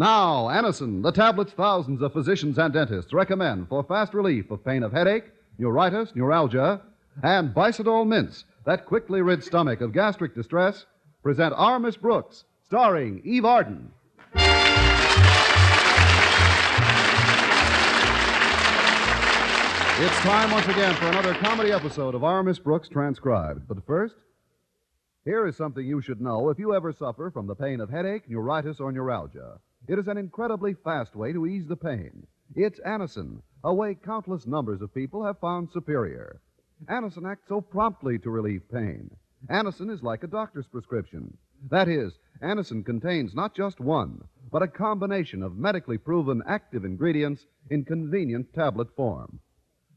Now, Anacin, the tablets thousands of physicians and dentists recommend for fast relief of pain of headache, neuritis, neuralgia, and Bisodol mints that quickly rid stomach of gastric distress, present Our Miss Brooks, starring Eve Arden. It's time once again for another comedy episode of Our Miss Brooks transcribed. But first, here is something you should know if you ever suffer from the pain of headache, neuritis, or neuralgia. It is an incredibly fast way to ease the pain. It's Anacin, a way countless numbers of people have found superior. Anacin acts so promptly to relieve pain. Anacin is like a doctor's prescription. That is, Anacin contains not just one, but a combination of medically proven active ingredients in convenient tablet form.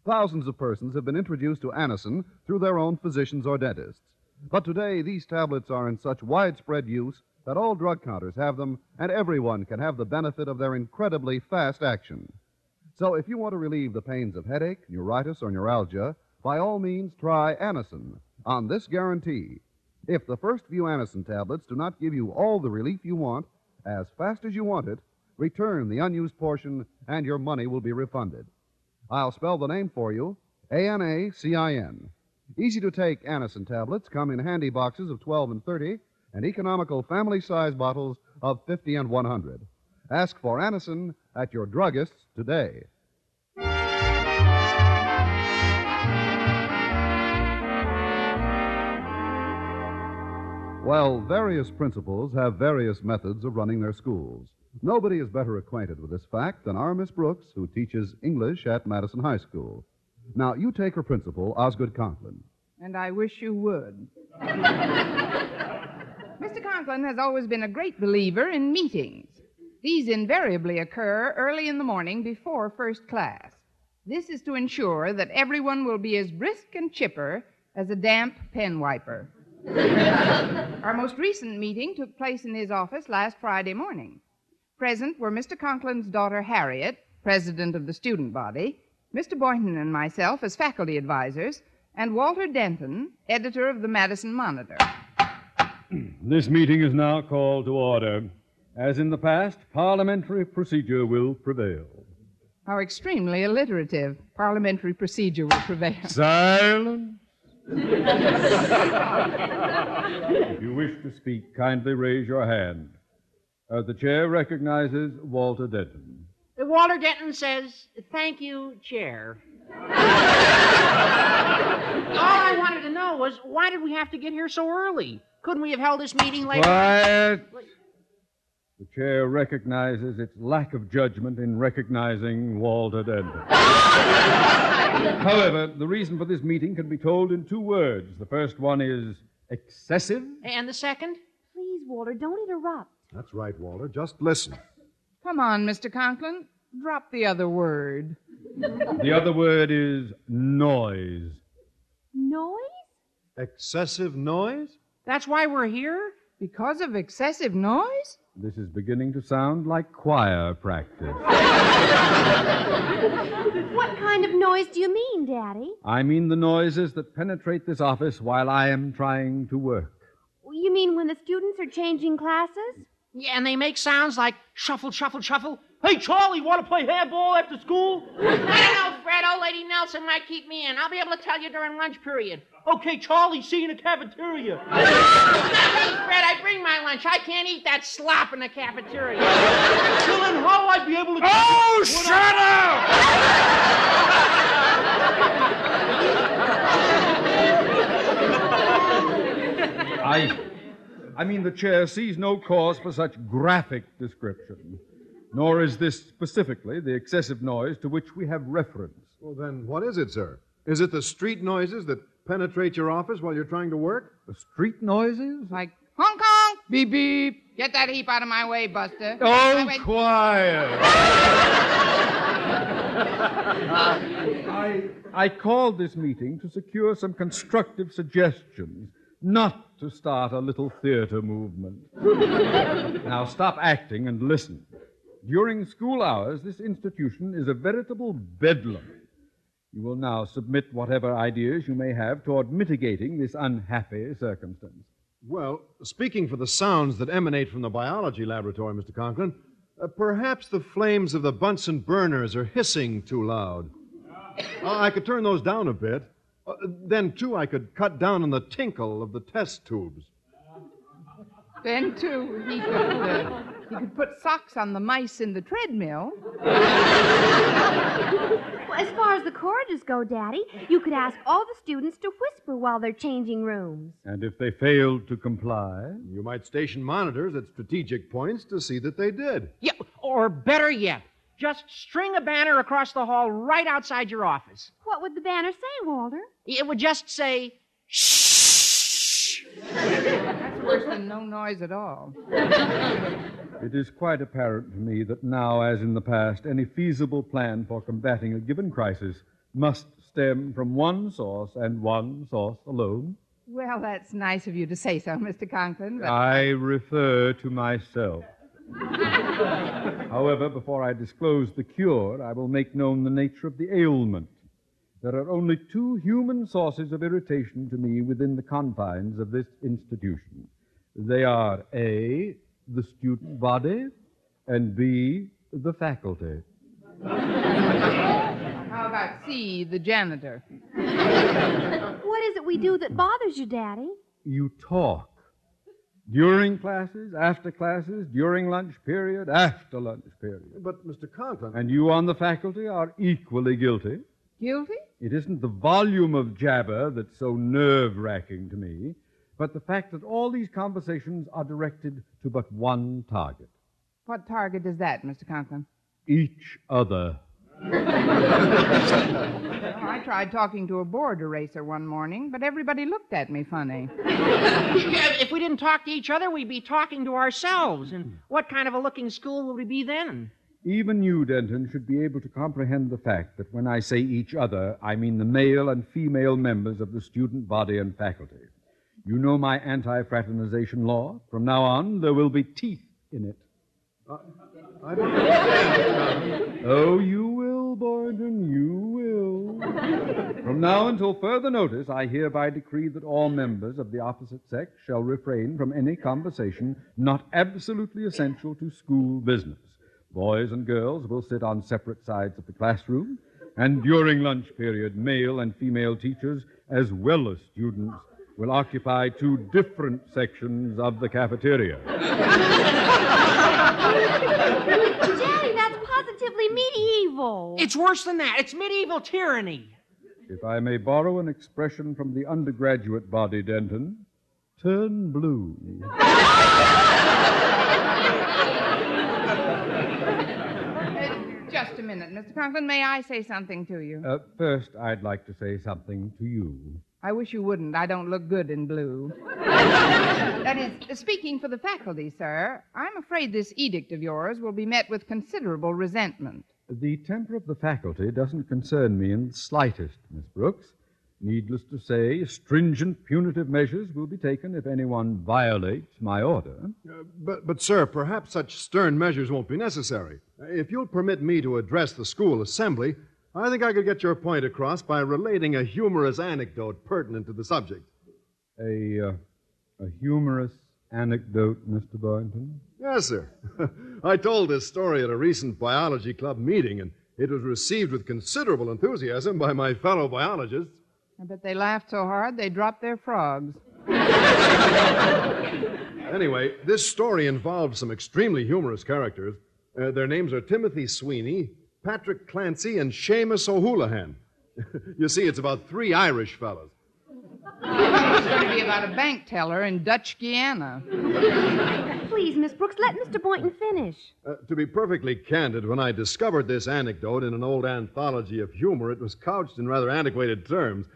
Thousands of persons have been introduced to Anacin through their own physicians or dentists. But today, these tablets are in such widespread use that all drug counters have them, and everyone can have the benefit of their incredibly fast action. So if you want to relieve the pains of headache, neuritis, or neuralgia, by all means try Anacin on this guarantee. If the first few Anacin tablets do not give you all the relief you want as fast as you want it, return the unused portion and your money will be refunded. I'll spell the name for you A N A C I N. Easy to take Anacin tablets come in handy boxes of 12 and 30 and economical family size bottles of 50 and 100. Ask for Anacin at your druggist's today. Well, various principals have various methods of running their schools. Nobody is better acquainted with this fact than our Miss Brooks, who teaches English at Madison High School. Now, you take her principal, Osgood Conklin. And I wish you would. Mr. Conklin has always been a great believer in meetings. These invariably occur early in the morning before first class. This is to ensure that everyone will be as brisk and chipper as a damp pen wiper. Our most recent meeting took place in his office last Friday morning. Present were Mr. Conklin's daughter Harriet, president of the student body, Mr. Boynton and myself as faculty advisors, and Walter Denton, editor of the Madison Monitor. This meeting is now called to order. As in the past, parliamentary procedure will prevail. How extremely alliterative. Parliamentary procedure will prevail. Silence. if you wish to speak, kindly raise your hand. Uh, the chair recognizes Walter Denton. Walter Denton says, Thank you, Chair. All I wanted to know was why did we have to get here so early? Couldn't we have held this meeting later? Quiet. The chair recognizes its lack of judgment in recognizing Walter Denton. However, the reason for this meeting can be told in two words. The first one is excessive. And the second? Please, Walter, don't interrupt. That's right, Walter. Just listen. Come on, Mr. Conklin. Drop the other word. The other word is noise. Noise? Excessive noise? That's why we're here? Because of excessive noise? This is beginning to sound like choir practice. What kind of noise do you mean, Daddy? I mean the noises that penetrate this office while I am trying to work. You mean when the students are changing classes? Yeah, and they make sounds like shuffle, shuffle, shuffle. Hey, Charlie, want to play handball after school? I don't know, Fred. Old Lady Nelson might keep me in. I'll be able to tell you during lunch period. Okay, Charlie, see you in the cafeteria. hey, Fred, I bring my lunch. I can't eat that slop in the cafeteria. Well, then how I'd be able to... Oh, shut up! I, I mean, the chair sees no cause for such graphic description, nor is this specifically the excessive noise to which we have reference. Well, then, what is it, sir? Is it the street noises that penetrate your office while you're trying to work? The street noises? Like honk honk, beep beep. Get that heap out of my way, Buster. Oh, Wait, wait. quiet! I, I called this meeting to secure some constructive suggestions, not to start a little theater movement. now stop acting and listen. During school hours, this institution is a veritable bedlam. You will now submit whatever ideas you may have toward mitigating this unhappy circumstance. Well, speaking for the sounds that emanate from the biology laboratory, Mr. Conklin, uh, perhaps the flames of the Bunsen burners are hissing too loud. Uh, I could turn those down a bit. Uh, then, too, I could cut down on the tinkle of the test tubes. Then, too, he could, he could put socks on the mice in the treadmill. Well, as far as the corridors go, Daddy, you could ask all the students to whisper while they're changing rooms. And if they failed to comply, You might station monitors at strategic points to see that they did. Yeah, or better yet, just string a banner across the hall right outside your office. What would the banner say, Walter? It would just say, That's worse than no noise at all. It is quite apparent to me that now, as in the past, any feasible plan for combating a given crisis must stem from one source and one source alone. Well, that's nice of you to say so, Mr. Conklin. But I refer to myself. However, before I disclose the cure, I will make known the nature of the ailment. There are only two human sources of irritation to me within the confines of this institution. They are A, the student body, and B, the faculty. how about C, the janitor? What is it we do that bothers you, Daddy? You talk. During classes, after classes, during lunch period, after lunch period. But, Mr. Conklin. And you on the faculty are equally guilty. Guilty? It isn't the volume of jabber that's so nerve wracking to me, but the fact that all these conversations are directed to but one target What target is that, Mr. Conklin? each other. Well, I tried talking to a board eraser one morning, but everybody looked at me funny. Yeah, if we didn't talk to each other, we'd be talking to ourselves. And what kind of a looking school would we be then? Even you, Denton, should be able to comprehend the fact that when I say each other, I mean the male and female members of the student body and faculty. You know my anti fraternization law. From now on, there will be teeth in it. I don't understand. Oh, you will, Boynton, you will. From now until further notice, I hereby decree that all members of the opposite sex shall refrain from any conversation not absolutely essential to school business. Boys and girls will sit on separate sides of the classroom, and during lunch period, male and female teachers, as well as students, will occupy two different sections of the cafeteria. Daddy, that's positively medieval. It's worse than that. It's medieval tyranny. If I may borrow an expression from the undergraduate body, Denton, turn blue. Uh, just a minute, Mr. Conklin. May I say something to you? Uh, first, I'd like to say something to you. I wish you wouldn't. I don't look good in blue. that is, speaking for the faculty, sir, I'm afraid this edict of yours will be met with considerable resentment. The temper of the faculty doesn't concern me in the slightest, Miss Brooks. Needless to say, stringent punitive measures will be taken if anyone violates my order. Uh, but, but, sir, perhaps such stern measures won't be necessary. If you'll permit me to address the school assembly, I think I could get your point across by relating a humorous anecdote pertinent to the subject. A, uh, a humorous anecdote, Mr. Boynton? Yes, sir. I told this story at a recent biology club meeting, and it was received with considerable enthusiasm by my fellow biologists. I bet they laughed so hard they dropped their frogs. Anyway, this story involves some extremely humorous characters. Uh, their names are Timothy Sweeney, Patrick Clancy, and Seamus O'Houlihan. you see, it's about three Irish fellows. It's going to be about a bank teller in Dutch Guiana. Please, Miss Brooks, let Mr. Boynton finish. Uh, to be perfectly candid, when I discovered this anecdote in an old anthology of humor, it was couched in rather antiquated terms.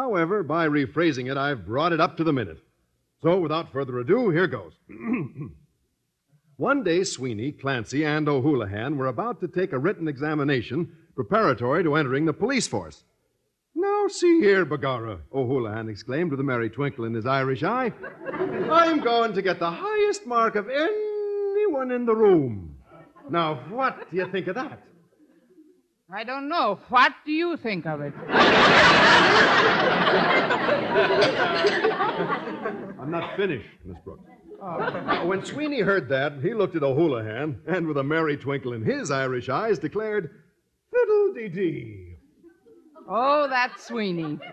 However, by rephrasing it, I've brought it up to the minute. So, without further ado, here goes. One day, Sweeney, Clancy, and O'Houlihan were about to take a written examination preparatory to entering the police force. Now, see here, Begorra, O'Houlihan exclaimed with a merry twinkle in his Irish eye. I'm going to get the highest mark of anyone in the room. Now, what do you think of that? I don't know. What do you think of it? I'm not finished, Miss Brooks. Oh. When Sweeney heard that, he looked at O'Houlihan and, with a merry twinkle in his Irish eyes, declared, Fiddle dee dee. Oh, that's Sweeney.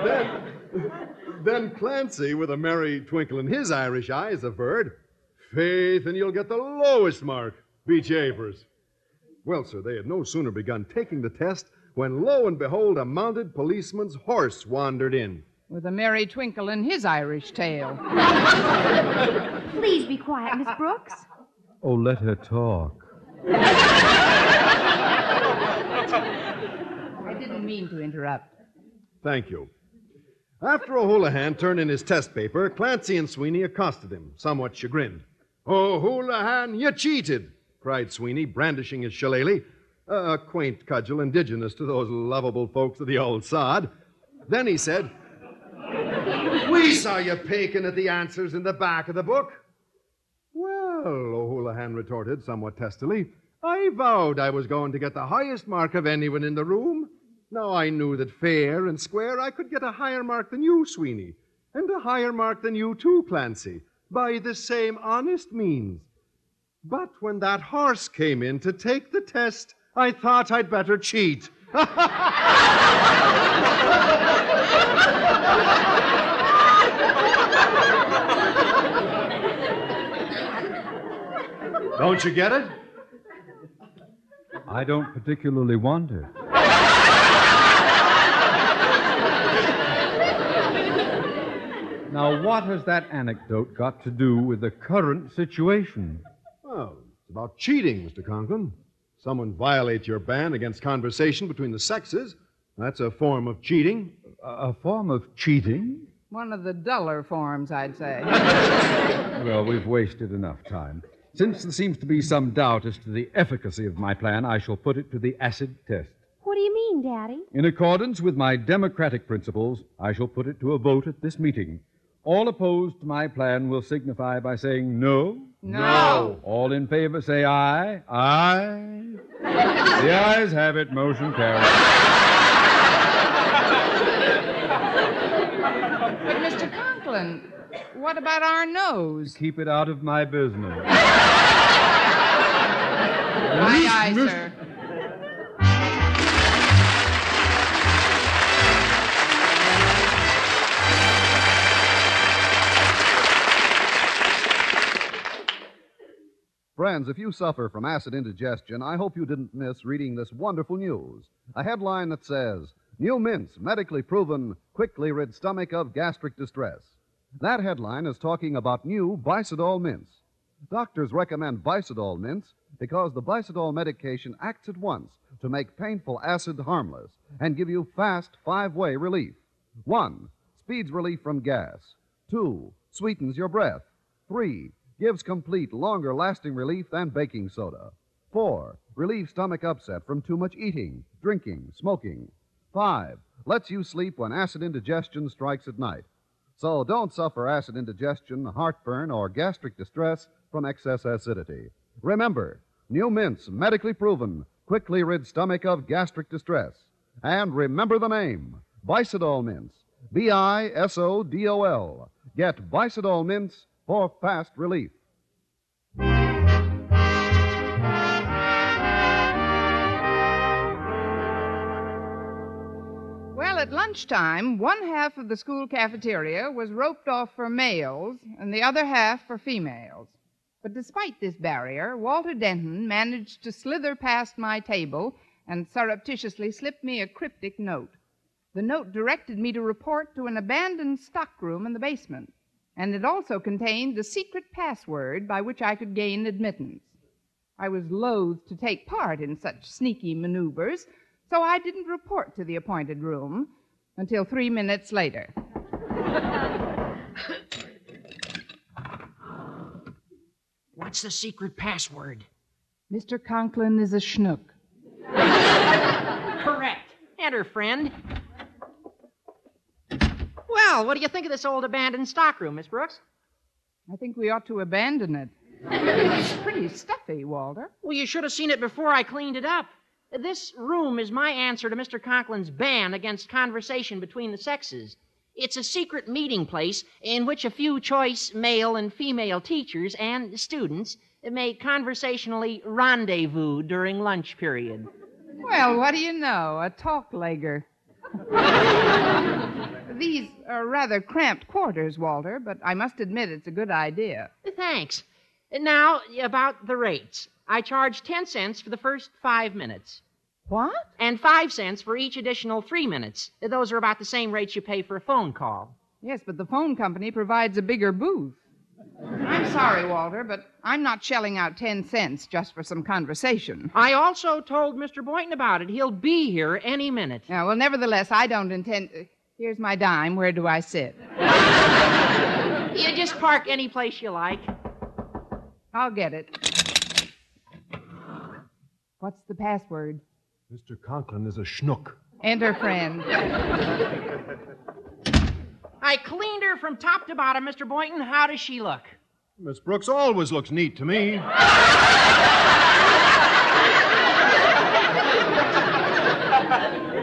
Then, then Clancy, with a merry twinkle in his Irish eyes, averred, Faith, and you'll get the lowest mark. Be japers. Well, sir, they had no sooner begun taking the test when, lo and behold, a mounted policeman's horse wandered in. With a merry twinkle in his Irish tail. Please be quiet, Miss Brooks. Oh, let her talk. I didn't mean to interrupt. Thank you. After O'Houlihan turned in his test paper, Clancy and Sweeney accosted him, somewhat chagrined. Oh, O'Houlihan, you cheated, cried Sweeney, brandishing his shillelagh, a quaint cudgel indigenous to those lovable folks of the old sod. Then he said, We saw you peeking at the answers in the back of the book. Well, O'Houlihan retorted somewhat testily, I vowed I was going to get the highest mark of anyone in the room. Now I knew that fair and square I could get a higher mark than you, Sweeney, and a higher mark than you too, Clancy, by the same honest means. But when that horse came in to take the test, I thought I'd better cheat. Don't you get it? I don't particularly wonder. Now, what has that anecdote got to do with the current situation? Well, it's about cheating, Mr. Conklin. Someone violates your ban against conversation between the sexes. That's a form of cheating. A, a form of cheating? One of the duller forms, I'd say. Well, we've wasted enough time. Since there seems to be some doubt as to the efficacy of my plan, I shall put it to the acid test. What do you mean, Daddy? In accordance with my democratic principles, I shall put it to a vote at this meeting. All opposed to my plan will signify by saying no. No. All in favor say aye. Aye. the ayes have it. Motion carried. But, Mr. Conklin, what about our nose? Keep it out of my business. Aye, aye, sir. Friends, if you suffer from acid indigestion, I hope you didn't miss reading this wonderful news. A headline that says, New mints medically proven quickly rid stomach of gastric distress. That headline is talking about new Bisodol mints. Doctors recommend Bisodol mints because the Bisodol medication acts at once to make painful acid harmless and give you fast five way relief. One, speeds relief from gas. Two, sweetens your breath. Three, gives complete, longer lasting relief than baking soda. Four, relieves stomach upset from too much eating, drinking, smoking. Five, lets you sleep when acid indigestion strikes at night. So don't suffer acid indigestion, heartburn, or gastric distress from excess acidity. Remember, new mints, medically proven, quickly rid stomach of gastric distress. And remember the name Bisodol mints. B I S O D O L. Get Bisodol mints for fast relief. Well, at lunchtime, one half of the school cafeteria was roped off for males and the other half for females. But despite this barrier, Walter Denton managed to slither past my table and surreptitiously slip me a cryptic note. The note directed me to report to an abandoned stockroom in the basement, and it also contained the secret password by which I could gain admittance. I was loath to take part in such sneaky maneuvers, so I didn't report to the appointed room until three minutes later. What's the secret password? Mr. Conklin is a schnook. Correct. Enter, friend. Well, what do you think of this old abandoned stockroom, Miss Brooks? I think we ought to abandon it. It's pretty stuffy, Walter. Well, you should have seen it before I cleaned it up. This room is my answer to Mr. Conklin's ban against conversation between the sexes. It's a secret meeting place in which a few choice male and female teachers and students may conversationally rendezvous during lunch period. Well, what do you know? A talk legger. These are rather cramped quarters, Walter, but I must admit it's a good idea. Thanks. Now, about the rates. I charge 10 cents for the first five minutes. What? And 5 cents for each additional three minutes. Those are about the same rates you pay for a phone call. Yes, but the phone company provides a bigger booth. I'm sorry, Walter, but I'm not shelling out 10 cents just for some conversation. I also told Mr. Boynton about it. He'll be here any minute. Yeah, well, nevertheless, I don't intend. Here's my dime. Where do I sit? You just park any place you like. I'll get it. What's the password? Mr. Conklin is a schnook. Enter friend. I cleaned her from top to bottom, Mr. Boynton. How does she look? Miss Brooks always looks neat to me.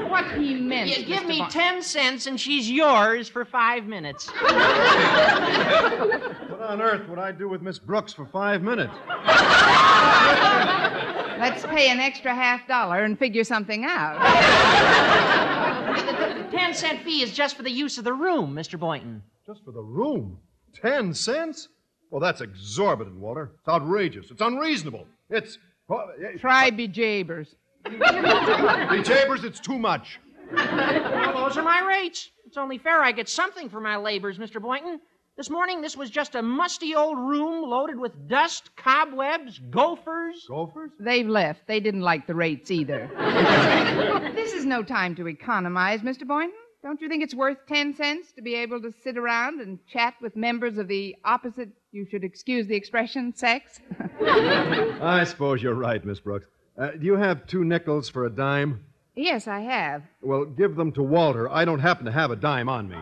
What he. You give Mr. me Boy- 10 cents and she's yours for five minutes. What on earth would I do with Miss Brooks for five minutes? Let's pay an extra half dollar and figure something out. The 10 cent fee is just for the use of the room, Mr. Boynton. Just for the room? Ten cents? Well, that's exorbitant, Walter. It's outrageous. It's unreasonable. It's. Well, eh, Try be jabers. the Jabers, it's too much. Well, those are my rates. It's only fair I get something for my labors, Mr. Boynton. This morning, this was just a musty old room loaded with dust, cobwebs, gophers. Gophers? They've left. They didn't like the rates either. this is no time to economize, Mr. Boynton. Don't you think it's worth 10 cents to be able to sit around and chat with members of the opposite, you should excuse the expression, sex? I suppose you're right, Miss Brooks. Uh, do you have two nickels for a dime? Yes, I have. Well, give them to Walter. I don't happen to have a dime on me.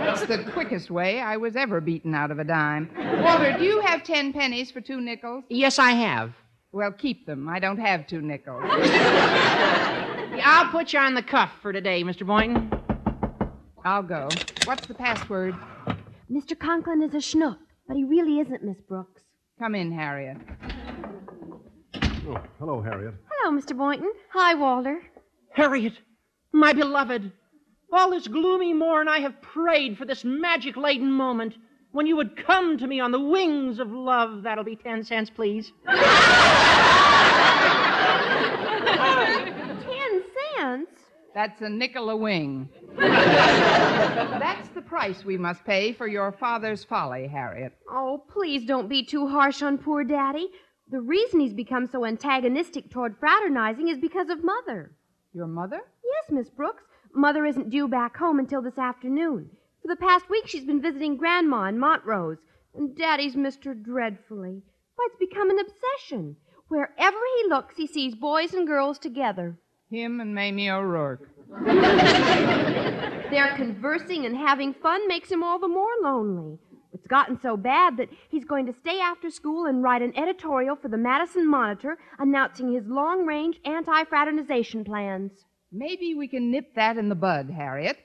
That's the quickest way I was ever beaten out of a dime. Walter, do you have 10 pennies for two nickels? Yes, I have. Well, keep them. I don't have two nickels. I'll put you on the cuff for today, Mr. Boynton. I'll go. What's the password? Mr. Conklin is a schnook, but he really isn't, Miss Brooks. Come in, Harriet. Oh, hello, Harriet. Hello, Mr. Boynton. Hi, Walter. Harriet, my beloved, all this gloomy morn I have prayed for this magic laden moment when you would come to me on the wings of love. That'll be ten cents, please. Ten cents? That's a nickel a wing. That's the price we must pay for your father's folly, Harriet. Oh, please don't be too harsh on poor Daddy. The reason he's become so antagonistic toward fraternizing is because of Mother. Your mother? Yes, Miss Brooks. Mother isn't due back home until this afternoon. For the past week, she's been visiting Grandma in Montrose, and Daddy's missed her dreadfully. Why, it's become an obsession. Wherever he looks, he sees boys and girls together. Him and Mamie O'Rourke. Their conversing and having fun makes him all the more lonely. It's gotten so bad that he's going to stay after school and write an editorial for the Madison Monitor announcing his long range anti fraternization plans. Maybe we can nip that in the bud, Harriet.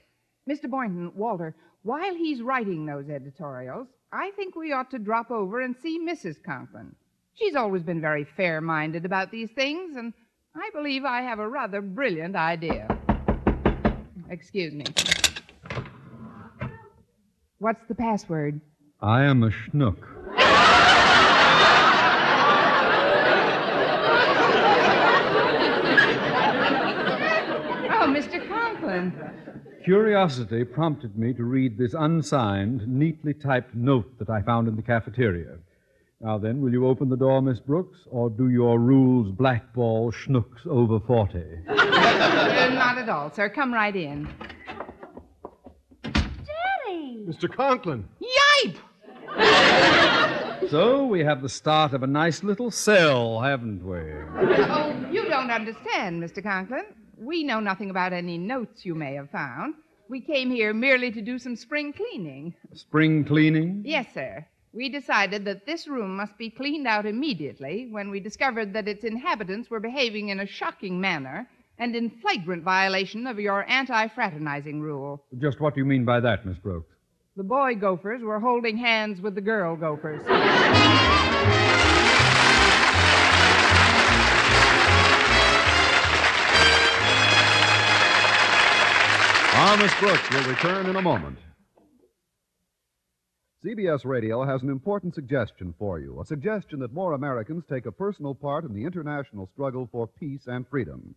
Mr. Boynton, Walter, while he's writing those editorials, I think we ought to drop over and see Mrs. Conklin. She's always been very fair minded about these things, and I believe I have a rather brilliant idea. Excuse me. What's the password? I am a schnook. Oh, Mr. Conklin. Curiosity prompted me to read this unsigned, neatly typed note that I found in the cafeteria. Now then, will you open the door, Miss Brooks, or do your rules blackball schnooks over 40? Uh, not at all, sir. Come right in. Daddy! Mr. Conklin. Yipe! So we have the start of a nice little sell, haven't we? Oh, you don't understand, Mr. Conklin. We know nothing about any notes you may have found. We came here merely to do some spring cleaning. Spring cleaning? Yes, sir. We decided that this room must be cleaned out immediately when we discovered that its inhabitants were behaving in a shocking manner and in flagrant violation of your anti fraternizing rule. Just what do you mean by that, Miss Brooks? The boy gophers were holding hands with the girl gophers. Miss Brooks will return in a moment. CBS Radio has an important suggestion for you a suggestion that more Americans take a personal part in the international struggle for peace and freedom.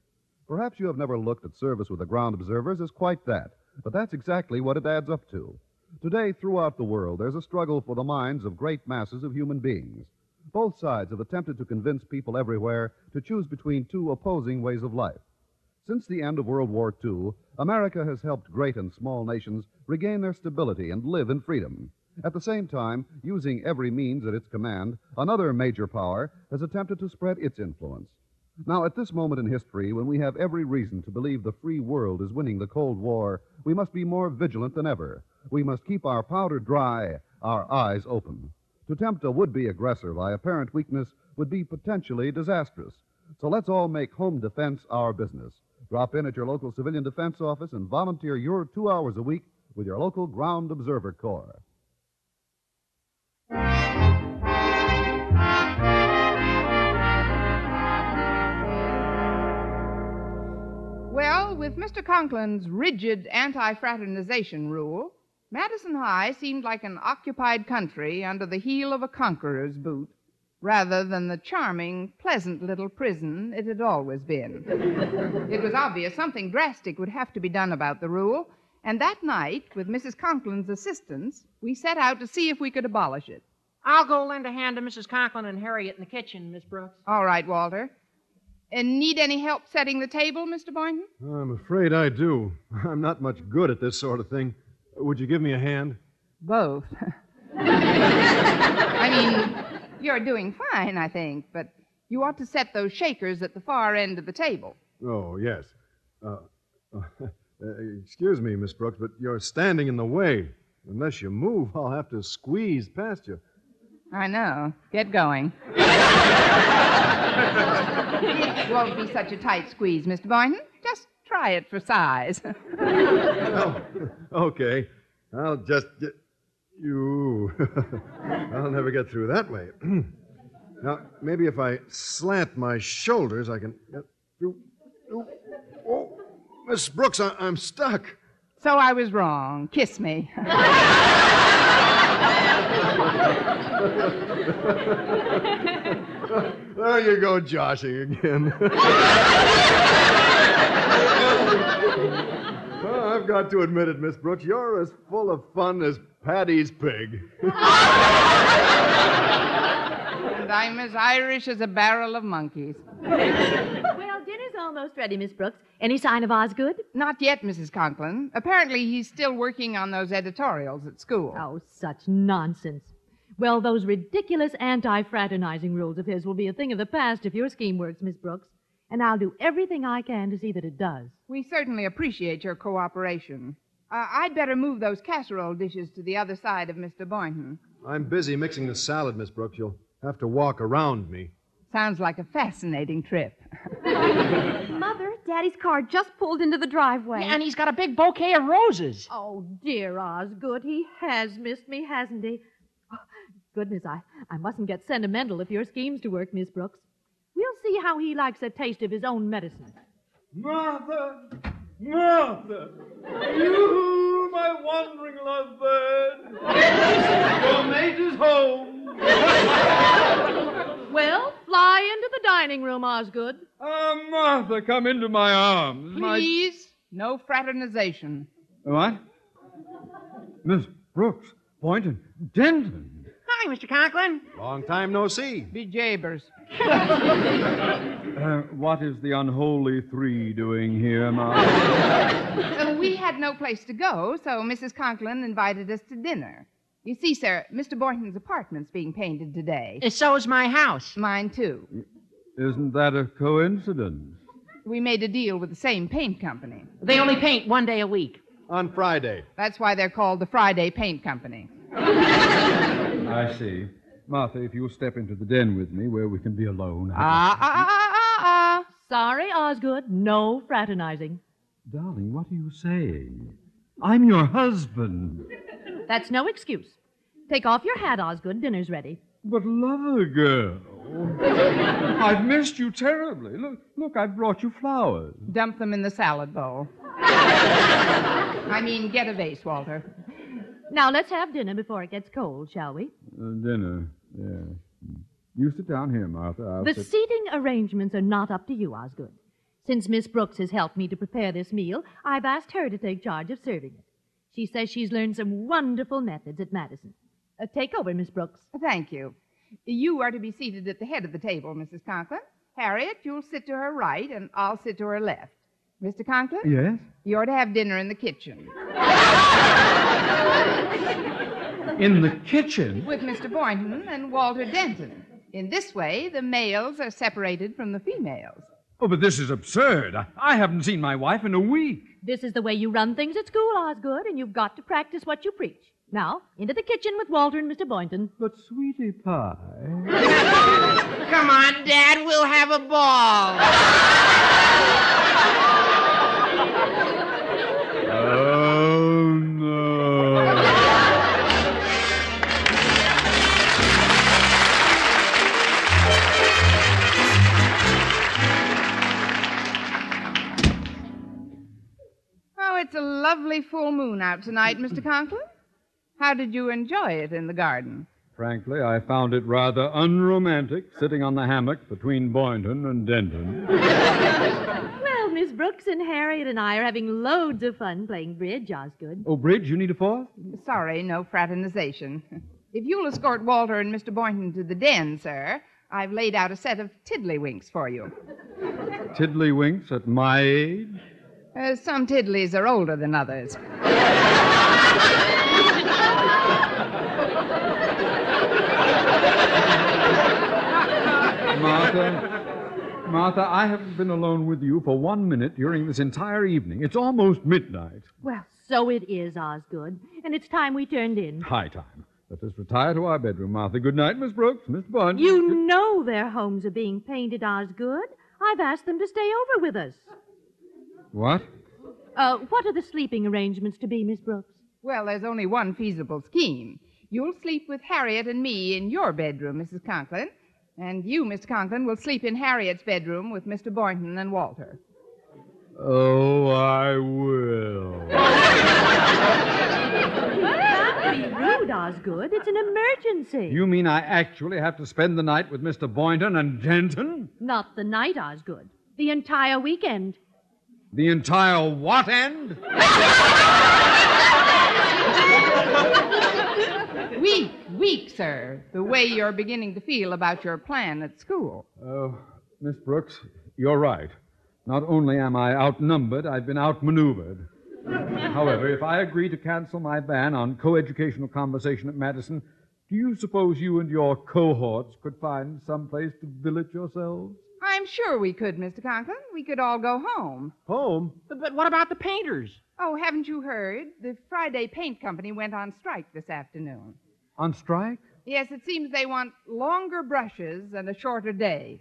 Perhaps you have never looked at service with the ground observers as quite that, but that's exactly what it adds up to. Today, throughout the world, there's a struggle for the minds of great masses of human beings. Both sides have attempted to convince people everywhere to choose between two opposing ways of life. Since the end of World War II, America has helped great and small nations regain their stability and live in freedom. At the same time, using every means at its command, another major power has attempted to spread its influence. Now, at this moment in history, when we have every reason to believe the free world is winning the Cold War, we must be more vigilant than ever. We must keep our powder dry, our eyes open. To tempt a would be aggressor by apparent weakness would be potentially disastrous. So let's all make home defense our business. Drop in at your local civilian defense office and volunteer your two hours a week with your local Ground Observer Corps. Well, with Mr. Conklin's rigid anti fraternization rule, Madison High seemed like an occupied country under the heel of a conqueror's boot, rather than the charming, pleasant little prison it had always been. it was obvious something drastic would have to be done about the rule, and that night, with Mrs. Conklin's assistance, we set out to see if we could abolish it. I'll go lend a hand to Mrs. Conklin and Harriet in the kitchen, Miss Brooks. All right, Walter. And need any help setting the table, Mr. Boynton? I'm afraid I do. I'm not much good at this sort of thing. Would you give me a hand? Both. I mean, you're doing fine, I think, but you ought to set those shakers at the far end of the table. Oh, yes. Uh, uh, excuse me, Miss Brooks, but you're standing in the way. Unless you move, I'll have to squeeze past you. I know. Get going. it won't be such a tight squeeze, Mr. Boynton. Try it for size. oh, okay. I'll just get you. I'll never get through that way. now, maybe if I slant my shoulders, I can get through. Oh. Miss Brooks, I- I'm stuck. so I was wrong. Kiss me. There you go, joshing again. Well, I've got to admit it, Miss Brooks. You're as full of fun as Paddy's pig. and I'm as Irish as a barrel of monkeys. Well, dinner's almost ready, Miss Brooks. Any sign of Osgood? Not yet, Mrs. Conklin. Apparently, he's still working on those editorials at school. Oh, such nonsense. Well, those ridiculous anti fraternizing rules of his will be a thing of the past if your scheme works, Miss Brooks. And I'll do everything I can to see that it does. We certainly appreciate your cooperation. Uh, I'd better move those casserole dishes to the other side of Mr. Boynton. I'm busy mixing the salad, Miss Brooks. You'll have to walk around me. Sounds like a fascinating trip. Mother, Daddy's car just pulled into the driveway. Yeah, and he's got a big bouquet of roses. Oh, dear Osgood, he has missed me, hasn't he? Oh, goodness, I, I mustn't get sentimental if your scheme's to work, Miss Brooks. We'll see how he likes a taste of his own medicine. Martha! Martha! You, my wandering lovebird! Your mate is home! Well, fly into the dining room, Osgood. Ah, Martha, come into my arms. My... Please, no fraternization. What? Miss Brooks, Boynton, Denton. Hi, Mr. Conklin. Long time no see. Be jabers. Uh, what is the unholy three doing here, Martha? Uh, we had no place to go, so Mrs. Conklin invited us to dinner. You see, sir, Mr. Boynton's apartment's being painted today. Uh, So is my house. Mine, too. Isn't that a coincidence? We made a deal with the same paint company. They only paint one day a week. On Friday. That's why they're called the Friday Paint Company. I see. Martha, if you'll step into the den with me where we can be alone. Ah, ah, ah, ah, ah, ah. Sorry, Osgood, no fraternizing. Darling, what are you saying? I'm your husband. That's no excuse. Take off your hat, Osgood. Dinner's ready. But lover girl. I've missed you terribly. Look, look, I've brought you flowers. Dump them in the salad bowl. I mean, get a vase, Walter. Now let's have dinner before it gets cold, shall we? Uh, dinner, yes. You sit down here, Martha. I'll The sit... seating arrangements are not up to you, Osgood. Since Miss Brooks has helped me to prepare this meal, I've asked her to take charge of serving it. She says she's learned some wonderful methods at Madison. Uh, take over, Miss Brooks. Thank you. You are to be seated at the head of the table, Mrs. Conklin. Harriet, you'll sit to her right, and I'll sit to her left. Mr. Conklin? Yes? You're to have dinner in the kitchen In the kitchen? with Mr. Boynton and Walter Denton. In this way, the males are separated from the females. Oh, but this is absurd. I, I haven't seen my wife in a week. This is the way you run things at school, Osgood, and you've got to practice what you preach. Now, into the kitchen with Walter and Mr. Boynton. But, sweetie pie. Come on, Dad, we'll have a ball. It's a lovely full moon out tonight, Mr. Conklin. How did you enjoy it in the garden? Frankly, I found it rather unromantic sitting on the hammock between Boynton and Denton. Well, Miss Brooks and Harriet and I are having loads of fun playing bridge, Osgood. Oh, Bridge, you need a fourth? Sorry, no fraternization. If you'll escort Walter and Mr. Boynton to the den, sir, I've laid out a set of tiddlywinks for you. Tiddlywinks at my age? Uh, some tiddlies are older than others. Martha, Martha, I haven't been alone with you for one minute during this entire evening. It's almost midnight. Well, so it is, Osgood. And it's time we turned in. High time. Let us retire to our bedroom, Martha. Good night, Miss Brooks, Miss Boynton. You know their homes are being painted, Osgood. I've asked them to stay over with us. What? Uh, what are the sleeping arrangements to be, Miss Brooks? Well, there's only one feasible scheme. You'll sleep with Harriet and me in your bedroom, Mrs. Conklin. And you, Miss Conklin, will sleep in Harriet's bedroom with Mr. Boynton and Walter. Oh, I will. Not be rude, Osgood. It's an emergency. You mean I actually have to spend the night with Mr. Boynton and Denton? Not the night, Osgood. The entire weekend. The entire what end? Weak, weak, sir. The way you're beginning to feel about your plan at school. Oh, Miss Brooks, you're right. Not only am I outnumbered, I've been outmaneuvered. However, if I agree to cancel my ban on coeducational conversation at Madison, do you suppose you and your cohorts could find some place to billet yourselves? I'm sure we could, Mr. Conklin. We could all go home. Home? But, but what about the painters? Oh, haven't you heard? The Friday Paint Company went on strike this afternoon. On strike? Yes, it seems they want longer brushes and a shorter day.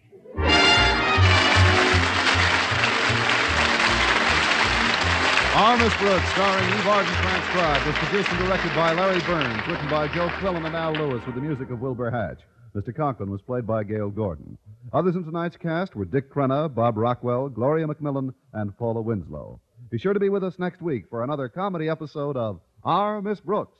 Our Brooks, starring Eve Arden, transcribed, was produced and directed by Larry Berns, written by Joe Quillan and Al Lewis, with the music of Wilbur Hatch. Mr. Conklin was played by Gale Gordon. Others in tonight's cast were Dick Crenna, Bob Rockwell, Gloria McMillan, and Paula Winslow. Be sure to be with us next week for another comedy episode of Our Miss Brooks.